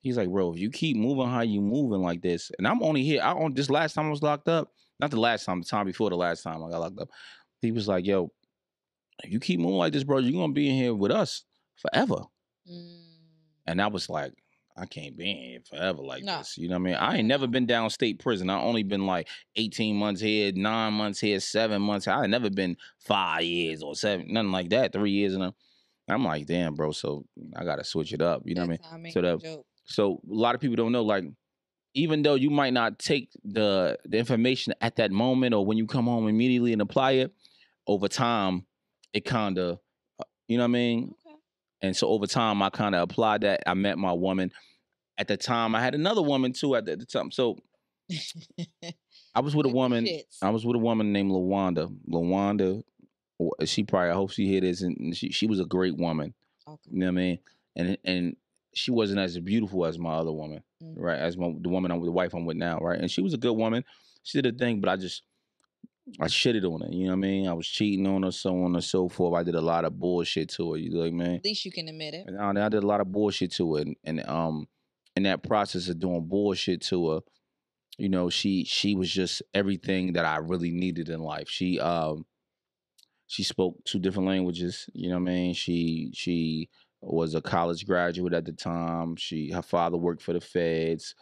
He's like, "Bro, if you keep moving how you moving like this, and I'm only here. I on this last time I was locked up, not the last time, the time before the last time I got locked up." He was like, "Yo, if you keep moving like this, bro, you're gonna be in here with us forever." Mm. And I was like, I can't be in here forever like No. this. You know what I mean? I ain't never been down state prison. I only been like 18 months here, nine months here, seven months. I ain't never been five years or seven, nothing like that, three years. And I'm like, damn, bro. So I gotta switch it up. You know what I mean? So joke. So a lot of people don't know, like, even though you might not take the the information at that moment or when you come home immediately and apply it, over time, it kind of, you know what I mean? Okay. And so over time, I kind of applied that. I met my woman. At the time, I had another woman too at the, the time. So I was with a woman. I was with a woman named Lawanda. Lawanda, she probably I hope she hear this, and she she was a great woman. Okay. You know what I mean? And and she wasn't as beautiful as my other woman, Mm. right? As my, the woman I'm with, the wife I'm with now, right? And she was a good woman. She did a thing, but I just I shitted on her. You know what I mean? I was cheating on her, so on and so forth. I did a lot of bullshit to her. You like, man? At least you can admit it. And I, I did a lot of bullshit to her, and, and um, in that process of doing bullshit to her, you know, she she was just everything that I really needed in life. She um, she spoke two different languages. You know what I mean? She she was a college graduate at the time. She her father worked for the feds.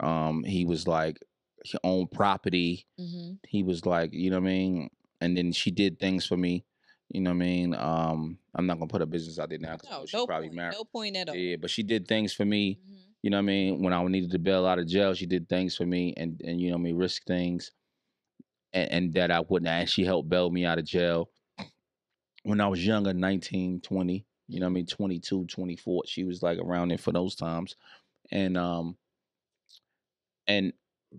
Um, he was like he owned property. hmm He was like, you know what I mean? And then she did things for me. You know what I mean? Um, I'm not gonna put her business out there now because No, she's no probably point. married. No point at all. Yeah, but she did things for me. Mhm. You know what I mean? When I needed to bail out of jail, she did things for me and and you know what I mean, risk things. And, and that I wouldn't and she helped bail me out of jail. When I was younger, 19, 20, you know what I mean, 22, 24, she was like around there for those times. And um and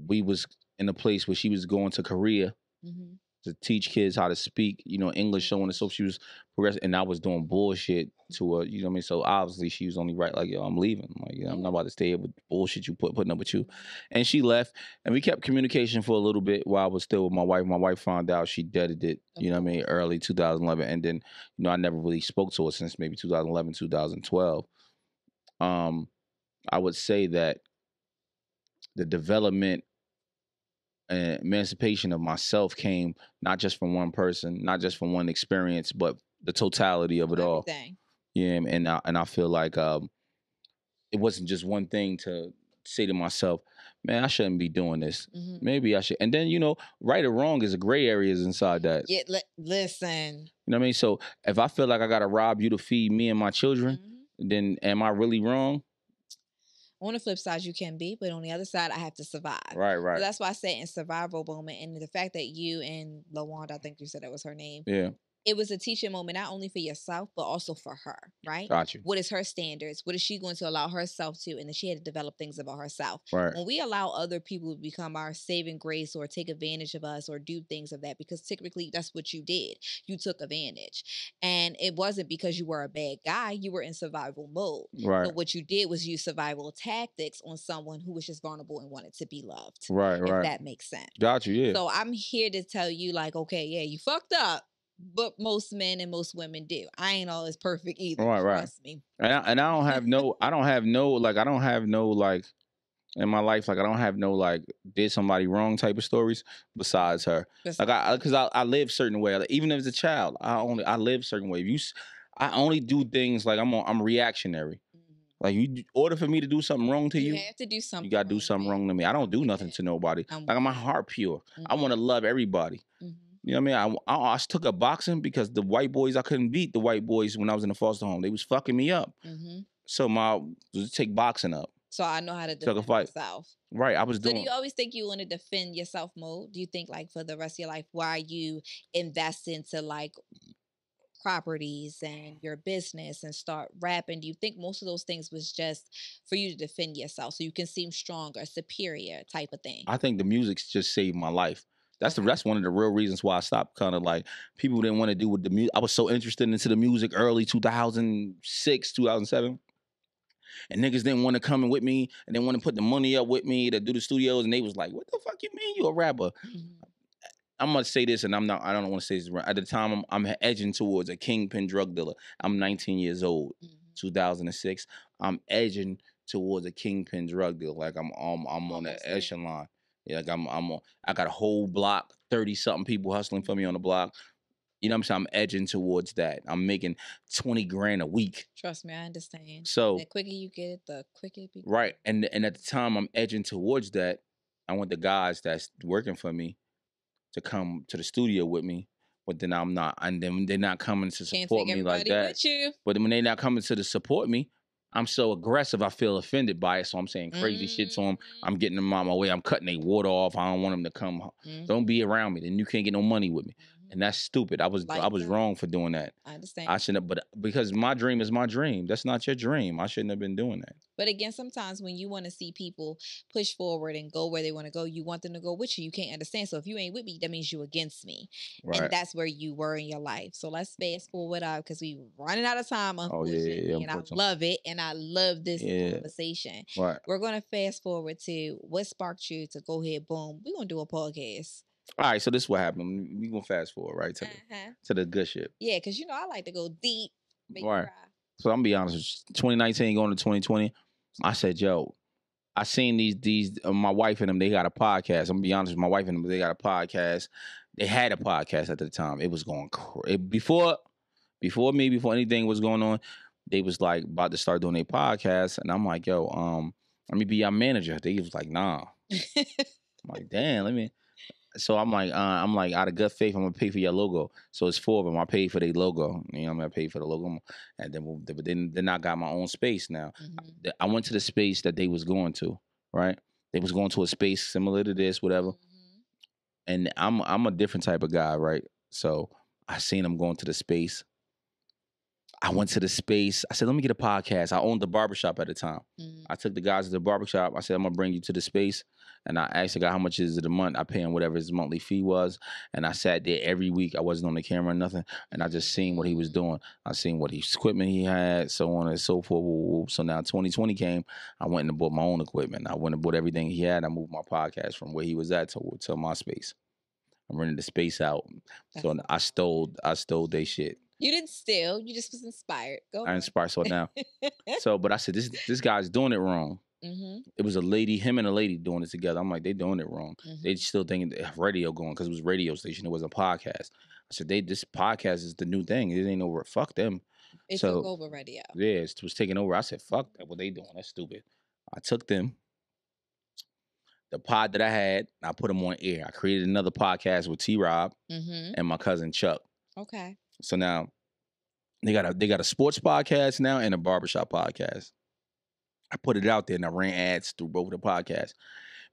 we was in a place where she was going to Korea Mhm. to teach kids how to speak, you know, English, so on and so she was progressing, and I was doing bullshit to her, you know what I mean? So obviously she was only right, like, yo, I'm leaving. Like, I'm not about to stay here with bullshit you put putting up with you. And she left, and we kept communication for a little bit while I was still with my wife. My wife found out she deaded it, you know what I mean, early 2011. And then, you know, I never really spoke to her since maybe 2011, 2012. Um, I would say that the development and emancipation of myself came not just from one person, not just from one experience, but the totality of it all. Yeah, and I, and I feel like um, it wasn't just one thing to say to myself, man, I shouldn't be doing this. Mhm. Maybe I should. And then you know, right or wrong is a gray areas inside that. Yeah, li- listen. You know what I mean? So if I feel like I gotta rob you to feed me and my children, Mhm. then am I really wrong? On the flip side, you can be, but on the other side, I have to survive. Right, So right. that's why I say in survival moment, and the fact that you and Lawanda, I think you said that was her name, Yeah, it was a teaching moment not only for yourself but also for her, right? got you. What is her standards? What is she going to allow herself to? And then she had to develop things about herself. Right. When we allow other people to become our saving grace or take advantage of us or do things of that, because typically that's what you did. You took advantage. And it wasn't because you were a bad guy, you were in survival mode. Right. So what you did was use survival tactics on someone who was just vulnerable and wanted to be loved. Right, If right. that makes sense. Got you, yeah. So I'm here to tell you, like, okay, yeah, you fucked up, but most men and most women do. I ain't always perfect either. Right, right. me. and I, and I don't have no I don't have no like I don't have no like in my life like I don't have no like did somebody wrong type of stories besides her like I because I, I live certain way like, even as a child I only I live certain way if you I only do things like I'm on, I'm reactionary Mhm. like you order for me to do something wrong to you you have to do something. you gotta do something wrong to me I don't do nothing to nobody I'm like my heart pure I Mhm, want to love everybody mhm. You know what I mean? I, I, I took up boxing because the white boys I couldn't beat the white boys when I was in the foster home. They was fucking me up. Mhm. So my take boxing up. So I know how to defend fight. myself. Right. I was doing So do you always think you want to defend yourself mode? Do you think like for the rest of your life, why you invest into like properties and your business and start rapping? Do you think most of those things was just for you to defend yourself so you can seem stronger, superior type of thing? I think the music's just saved my life. That's the that's one of the real reasons why I stopped kind of like people didn't want to do with the music. I was so interested into the music early 2006, 2007. And niggas didn't want to come in with me and they want to put the money up with me to do the studios. And they was like, what the fuck you mean you a rapper? Mhm. I'm gonna say this, and I'm not. I don't want to say this. At the time, I'm, I'm edging towards a kingpin drug dealer. I'm 19 years old, Mhm. 2006. I'm edging towards a kingpin drug dealer. Like I'm, I'm, I'm on the echelon. Yeah, like I'm, I'm. On, I got a whole block, 30 something people hustling for me on the block. You know what I'm saying? I'm edging towards that. I'm making 20 grand a week. Trust me, I understand. So the quicker you get it, the quicker it becomes. Right. And and at the time I'm edging towards that, I want the guys that's working for me to come to the studio with me. But then I'm not, and then they're not coming to support me like that. But when they're not coming to the support me, I'm so aggressive. I feel offended by it, so I'm saying crazy shit to them. I'm getting them out my way. I'm cutting their water off. I don't want them to come. Mhm, Don't be around me. Then you can't get no money with me. And that's stupid. I was I was that. wrong for doing that. I understand. I shouldn't. have But because my dream is my dream. That's not your dream. I shouldn't have been doing that. But again, sometimes when you want to see people push forward and go where they want to go, you want them to go with you. You can't understand. So if you ain't with me, that means you against me. Right. And that's where you were in your life. So let's fast forward out because we running out of time, Oh, yeah, yeah, yeah, and I love it. And I love this Yeah. conversation. right. We're gonna fast forward to what sparked you to go ahead, boom. We're gonna do a podcast. All right, so this is what happened. We gonna fast forward right to the, Uh-huh. to the good shit. Yeah, because you know I like to go deep. Make Right. So I'm gonna be honest. 2019 going to 2020, I said, yo, I seen these these uh, my wife and them. They got a podcast. I'm gonna be honest. with My wife and them, they got a podcast. They had a podcast at the time. It was going cra- before before me before anything was going on. They was like about to start doing their podcast, and I'm like, yo, um, let me be your manager. They was like, nah. I'm like, damn, let me. So I'm like, uh, I'm like, out of gut faith, I'm gonna pay for your logo. So it's four of them. I paid for their logo. You know, I'm gonna pay for the logo, and then, but then, then I got my own space now. Mhm. I went to the space that they was going to, right? They was going to a space similar to this, whatever. Mhm. And I'm I'm a different type of guy, right? So I seen them going to the space. I went to the space. I said, let me get a podcast. I owned the barbershop at the time. Mhm. I took the guys to the barbershop. I said, I'm gonna bring you to the space. And I asked the guy how much is it a month. I pay him whatever his monthly fee was. And I sat there every week. I wasn't on the camera or nothing. And I just seen what he was doing. I seen what his equipment he had, so on and so forth. So now 2020 came. I went and bought my own equipment. I went and bought everything he had. I moved my podcast from where he was at to, to my space. I'm renting the space out. So I stole I stole their shit. You didn't steal. You just was inspired. Go I inspired so now. so but I said this this guy's doing it wrong. mm-hmm. it was a lady, him and a lady doing it together. I'm like, they doing it wrong. Mm-hmm. They still thinking that radio going because it was radio station. It wasn't a podcast. I said, they this podcast is the new thing. It ain't over. Fuck them. It so- took over radio. Yeah, it was taking over. I said, fuck that. What they doing? That's stupid. I took them. The pod that I had, I put them on air. I created another podcast with T Rob Mm-hmm. and my cousin Chuck. Okay. So now they got a they got a sports podcast now and a barbershop podcast. I put it out there and I ran ads through both of the podcasts.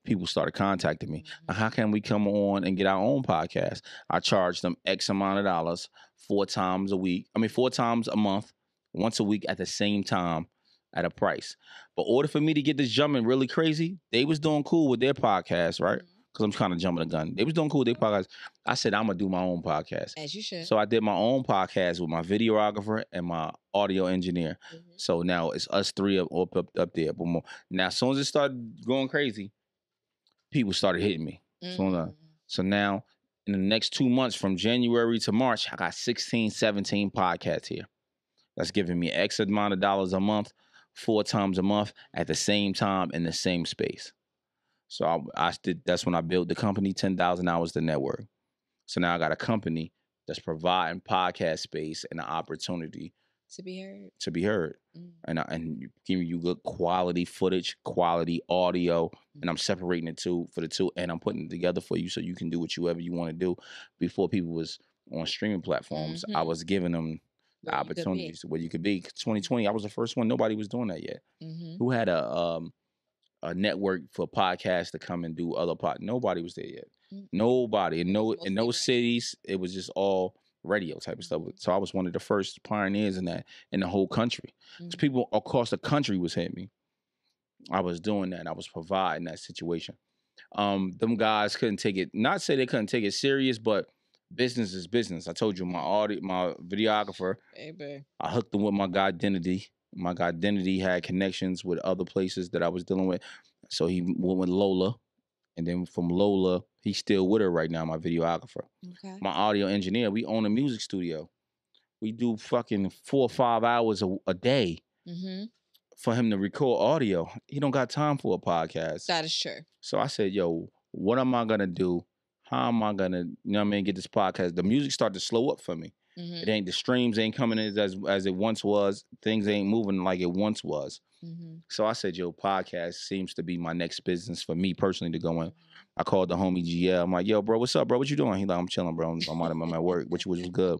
People started contacting me. Mhm. How can we come on and get our own podcast? I charge them X amount of dollars four times a week. I mean, four times a month, once a week at the same time at a price. But order for me to get this jumping really crazy, they was doing cool with their podcast, right? Mhm. Because I'm kind of jumping the gun. They was doing cool with their podcast. I said I'm gonna do my own podcast. As you should. So I did my own podcast with my videographer and my audio engineer. Mhm. So now it's us three up up up, up there. But more. now, as soon as it started going crazy, people started hitting me. So now, Mhm. so now in the next two months, from January to March, I got 16, 17 podcasts here. That's giving me X amount of dollars a month, four times a month at the same time in the same space. So I, I did. That's when I built the company, ten thousand hours the network. So now I got a company that's providing podcast space and an opportunity to be heard. to be heard, Mm. and I, and giving you good quality footage, quality audio, and I'm separating the two for the two, and I'm putting it together for you so you can do whatever you want to do. Before people was on streaming platforms, I Mhm. was giving them the Where you opportunities where you could be. 2020, I was the first one. Nobody was doing that yet. Mhm. Who had a um a network for podcasts to come and do other pod? Nobody was there yet. Mm. Nobody. In no in radio. cities, it was just all radio type of stuff. Mhm. So I was one of the first pioneers in that in the whole country. Mhm. people across the country was hitting me. I was doing that. I was providing that situation. Um, them guys couldn't take it. Not say they couldn't take it serious, but business is business. I told you my audio, my videographer. Baby. I hooked them with my guy identity. My identity had connections with other places that I was dealing with. So he went with Lola. And then from Lola, he's still with her right now, my videographer. Okay. My audio engineer, we own a music studio. We do fucking four or five hours a, a day Mm-hmm. for him to record audio. He don't got time for a podcast. That is true. So I said, yo, what am I gonna do? How am I gonna, you know what I mean, get this podcast? The music started to slow up for me. Mm-hmm. It ain't the streams ain't coming in as as it once was. Things ain't moving like it once was. Mm-hmm. So I said, yo, podcast seems to be my next business for me personally to go in. I called the homie GL. I'm like, yo, bro, what's up, bro? What you doing? He like, I'm chilling, bro. I'm, I'm out of my work, which was good.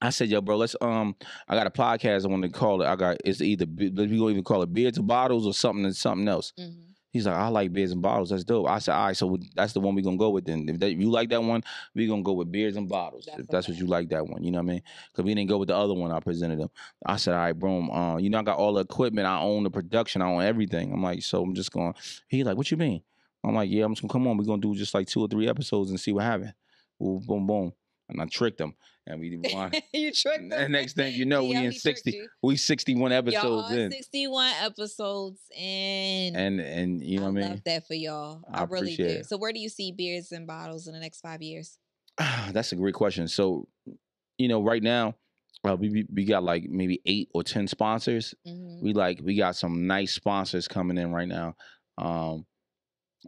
I said, yo, bro, let's um, I got a podcast. I want to call it. I got it's either we gonna even call it beards or bottles or something and something else. Mm-hmm. He's like, I like beards and bottles. That's dope. I said, all right, so that's the one we're gonna go with then. If that, you like that one, we're gonna go with beards and bottles. That's if that's what you like, that one, you know what I mean? Because we didn't go with the other one I presented him. I said, all right, bro, uh, you know, I got all the equipment. I own the production. I own everything. I'm like, so I'm just going. He like, what you mean? I'm like, yeah, I'm just gonna come on. We're gonna do just like two or three episodes and see what happens. Boom, boom, boom. And I tricked him, and we won. you tricked them. and next thing you know, we in sixty, we sixty one Y'all episodes in, 61 episodes in. and and you know I what I love mean. that for y'all. I I, really do. it. So where do you see beards and bottles in the next five years? That's a great question. So, you know, right now, uh, we we- got like maybe eight or ten sponsors. Mhm. We like we got some nice sponsors coming in right now. Um,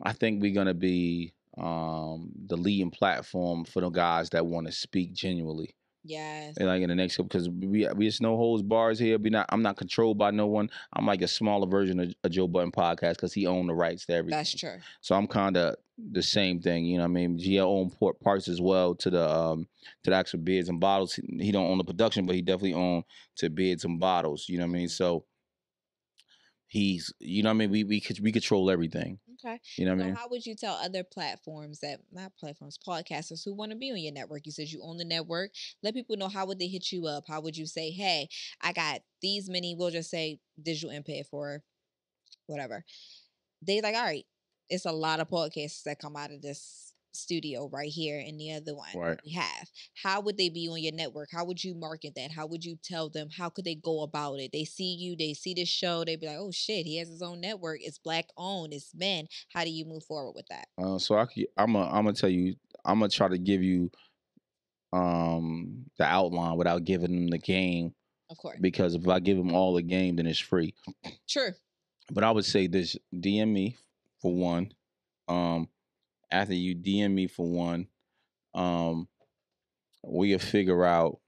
I think we're gonna be um the leading platform for the guys that want to speak genuinely. Yes. And, like in the next couple because we we it's no holds bars here. We not I'm not controlled by no one. I'm like a smaller version of a Joe Budden podcast because he owned the rights to everything. That's true. So I'm kind of the same thing, you know. what I mean, GL own port parts as well to the um to the actual beards and bottles. He, he don't own the production, but he definitely own to beards and bottles. You know what I mean? Mhm. So he's, you know what I mean. We we we control everything. Okay. You know what I mean? how would you tell other platforms that not platforms, podcasters who want to be on your network? You said you own the network. Let people know how would they hit you up? How would you say, hey, I got these many, we'll just say digital impact for whatever. They like, all right, it's a lot of podcasts that come out of this studio right here and the other one Right. we have. How would they be on your network? How would you market that? How would you tell them? How could they go about it? They see you, they see this show, they be like, oh shit, he has his own network. It's black owned, it's men. How do you move forward with that? Uh, so I I'm a, I'm gonna tell you. I'm gonna try to give you um the outline without giving them the game Of course. because if I give them all the game, then it's free. True. but I would say this: DM me for one. Um, after you DM me for one, um, we'll figure out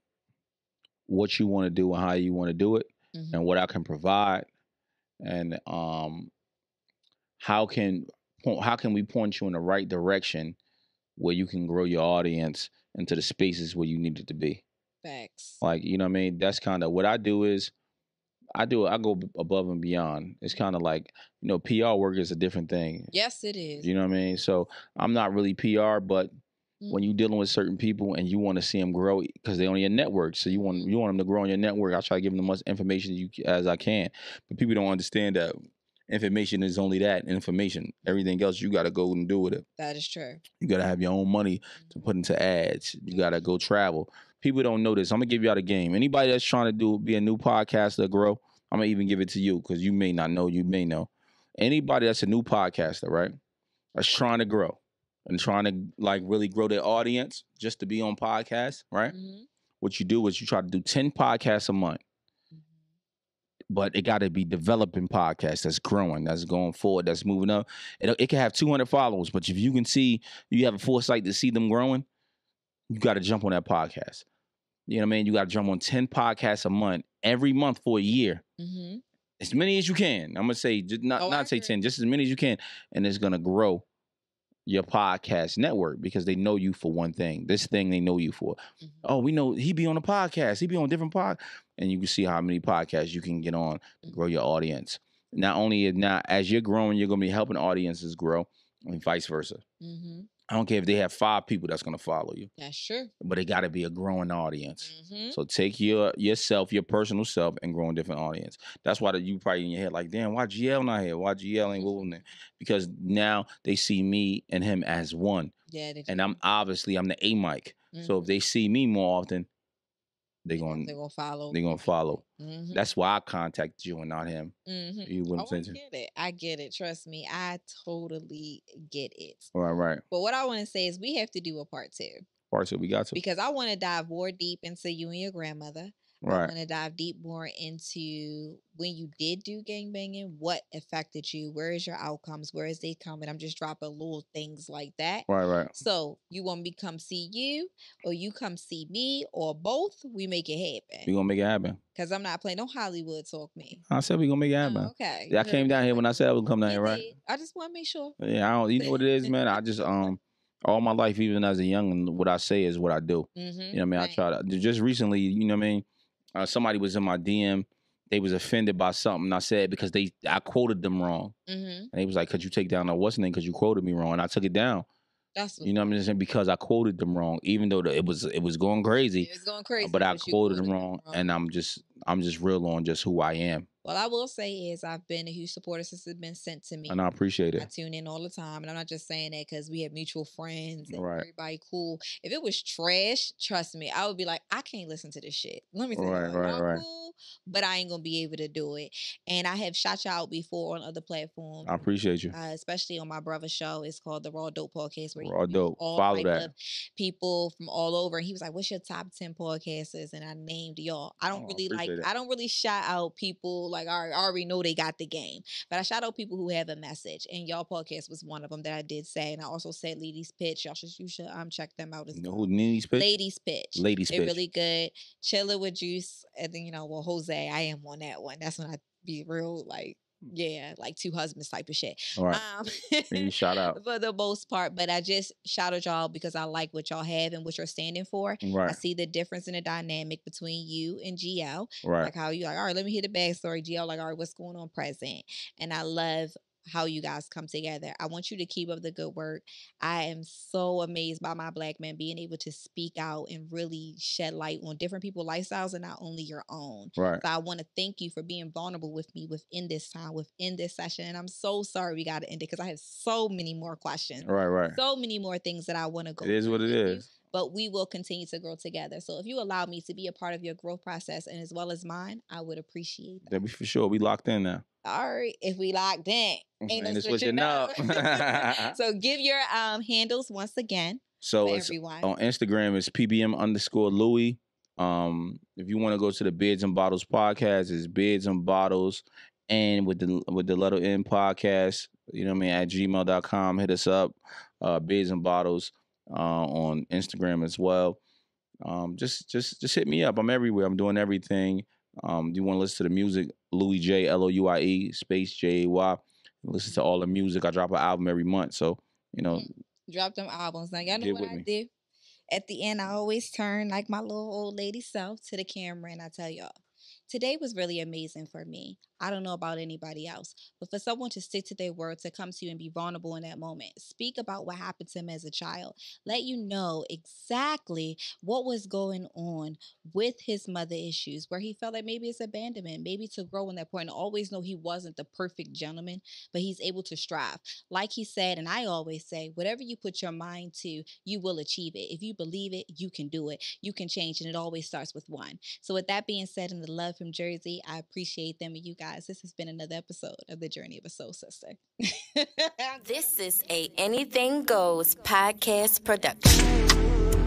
what you want to do and how you want to do it, Mhm. and what I can provide, and um, how can how can we point you in the right direction where you can grow your audience into the spaces where you need it to be. Facts. Like, you know what I mean? That's kind of what I do is I do I go above and beyond. It's kind of like, you know, PR work is a different thing. Yes, it is. You know what I mean? So I'm not really PR, but when Mhm. you're dealing with certain people and you want to see them grow because they're on your network, so you want you want them to grow on your network. I try to give them the much information you as I can, but people don't understand that information is only that information. Everything else you got to go and do with it. that is true. You got to have your own money to Mhm. put into ads. You gotta go travel. People don't know this. I'm gonna give y'all the game. Anybody that's trying to do be a new podcaster, grow. I'm gonna even give it to you because you may not know. You may know. Anybody that's a new podcaster, right? That's trying to grow and trying to like really grow their audience just to be on podcasts, right? Mhm. What you do is you try to do 10 podcasts a month, Mhm. but it got to be developing podcasts that's growing, that's going forward, that's moving up. It, it can have 200 followers, but if you can see, you have a foresight to see them growing, you got to jump on that podcast. You know what I mean? You got to jump on 10 podcasts a month, every month for a year. Mhm. As many as you can. I'm gonna say not Oh, not say 10, just as many as you can. And it's gonna grow your podcast network because they know you for one thing. This thing they know you for. Mhm. Oh, we know he be on a podcast. He be on different pod. And you can see how many podcasts you can get on to grow your audience. Not only is now as you're growing, you're gonna be helping audiences grow, and vice versa. Mhm. I don't care if they have five people that's gonna follow you, That's true. but it gotta be a growing audience. Mhm. So take your yourself, your personal self, and grow a different audience. That's why you probably in your head like, damn, why GL not here? Why GL ain't moving there? Because now they see me and him as one, Yeah. they and. I'm obviously I'm the A mic. So if Mhm. they see me more often, they They gon- going they gonna follow. they're gonna follow. Mhm. That's why I contacted you and not him. Mhm. You what Oh, I get it. I get it. Trust me. I totally get it. Right, right. But what I want to say is we have to do a part two Part two, we got to. because I want to dive more deep into you and your grandmother. I Right. want to dive deep more into when you did do gangbanging, what affected you, where is your outcomes, where is they coming. I'm just dropping little things like that. Right, right. So you want me to come see you, or you come see me, or both? We make it happen. We gonna make it happen. Cause I'm not playing no Hollywood talk me. I said we gonna make it happen. Oh, okay. Yeah, I came down here when I said I would come down You here, right? did. I just want to make sure. Yeah, I don't. You know what it is, man. I just um, all my life, even as a young, what I say is what I do. Mm-hmm. You know what I mean? I try to just recently, you know what I mean? Uh, somebody was in my DM. They was offended by something I said because they I quoted them wrong. Mm-hmm. And they was like, Could you take down that what's name? Because you quoted me wrong. And I took it down. That's You know what I'm saying? Because I quoted them wrong, even though the, it was it was going crazy. It was going crazy. but I you quoted them them wrong, and I'm just I'm just real on just who I am. Well, I will say is I've been a huge supporter since it's been sent to me. And I appreciate it. I tune in all the time, and I'm not just saying that because we have mutual friends and Right. everybody cool. If it was trash, trust me, I would be like, I can't listen to this shit. Let me tell Right, you, right, y'all right. cool, but I ain't gonna be able to do it. And I have shot you out before on other platforms. I appreciate you. uh, especially on my brother's show. It's called the Raw Dope Podcast. Where he Raw Dope. all Follow that. people from all over. And he was like, "What's your top ten podcasters?" And I named y'all. I don't Oh, really like. I don't really shout out people like I already- I already know they got the game, but I shout out people who have a message. And y'all podcast was one of them that I did say. And I also said Ladies Pitch. Y'all should you should um check them out as You know who Nini's pitch? Ladies Pitch. Ladies They're pitch. really good. Chiller with Juice. And then, you know, well, Jose, I am on that one. That's when I be real like, yeah, like two husbands type of shit. All right. Um, shout out. for the most part, but I just shouted y'all because I like what y'all have and what you're standing for. Right. I see the difference in the dynamic between you and GL. Right. Like how you like, all right, let me hear the backstory. GL, like, all right, what's going on present? And I love how you guys come together. I want you to keep up the good work. I am so amazed by my black men being able to speak out and really shed light on different people's lifestyles and not only your own. Right. So I want to thank you for being vulnerable with me within this time, within this session. And I'm so sorry we got to end it because I have so many more questions, Right. Right. so many more things that I want to go. It is what it is. you, is. But we will continue to grow together. So if you allow me to be a part of your growth process and as well as mine, I would appreciate that. That we for sure. We locked in now. All right, if we locked in, ain't no switching up. up. so give your um handles once again so it's everyone. on Instagram it's PBM underscore Louie. Um, if you want to go to the Beards and Bottles podcast, it's Beards and Bottles, and with the with the letter N podcast, you know what I mean at gmail.com. Hit us up, uh, Beards and Bottles, uh, on Instagram as well. Um, just just just hit me up. I'm everywhere. I'm doing everything. Um, you want to listen to the music? Louie Jay L O U I E space J A Y. Listen to all the music. I drop an album every month, so you know Mm. Drop them albums. Now y'all know what I me. do. At the end, I always turn like my little old lady self to the camera and I tell y'all, today was really amazing for me. I don't know about anybody else, but for someone to stick to their word, to come to you and be vulnerable in that moment, speak about what happened to him as a child, let you know exactly what was going on with his mother issues, where he felt like maybe it's abandonment, maybe to grow in that point, and always know he wasn't the perfect gentleman, but he's able to strive. Like he said, and I always say, whatever you put your mind to, you will achieve it. If you believe it, you can do it. You can change, and it always starts with one. So, with that being said, and the love from Jersey, I appreciate them and you guys. This has been another episode of the Journey of a Soul Sister. This is a Anything Goes podcast production.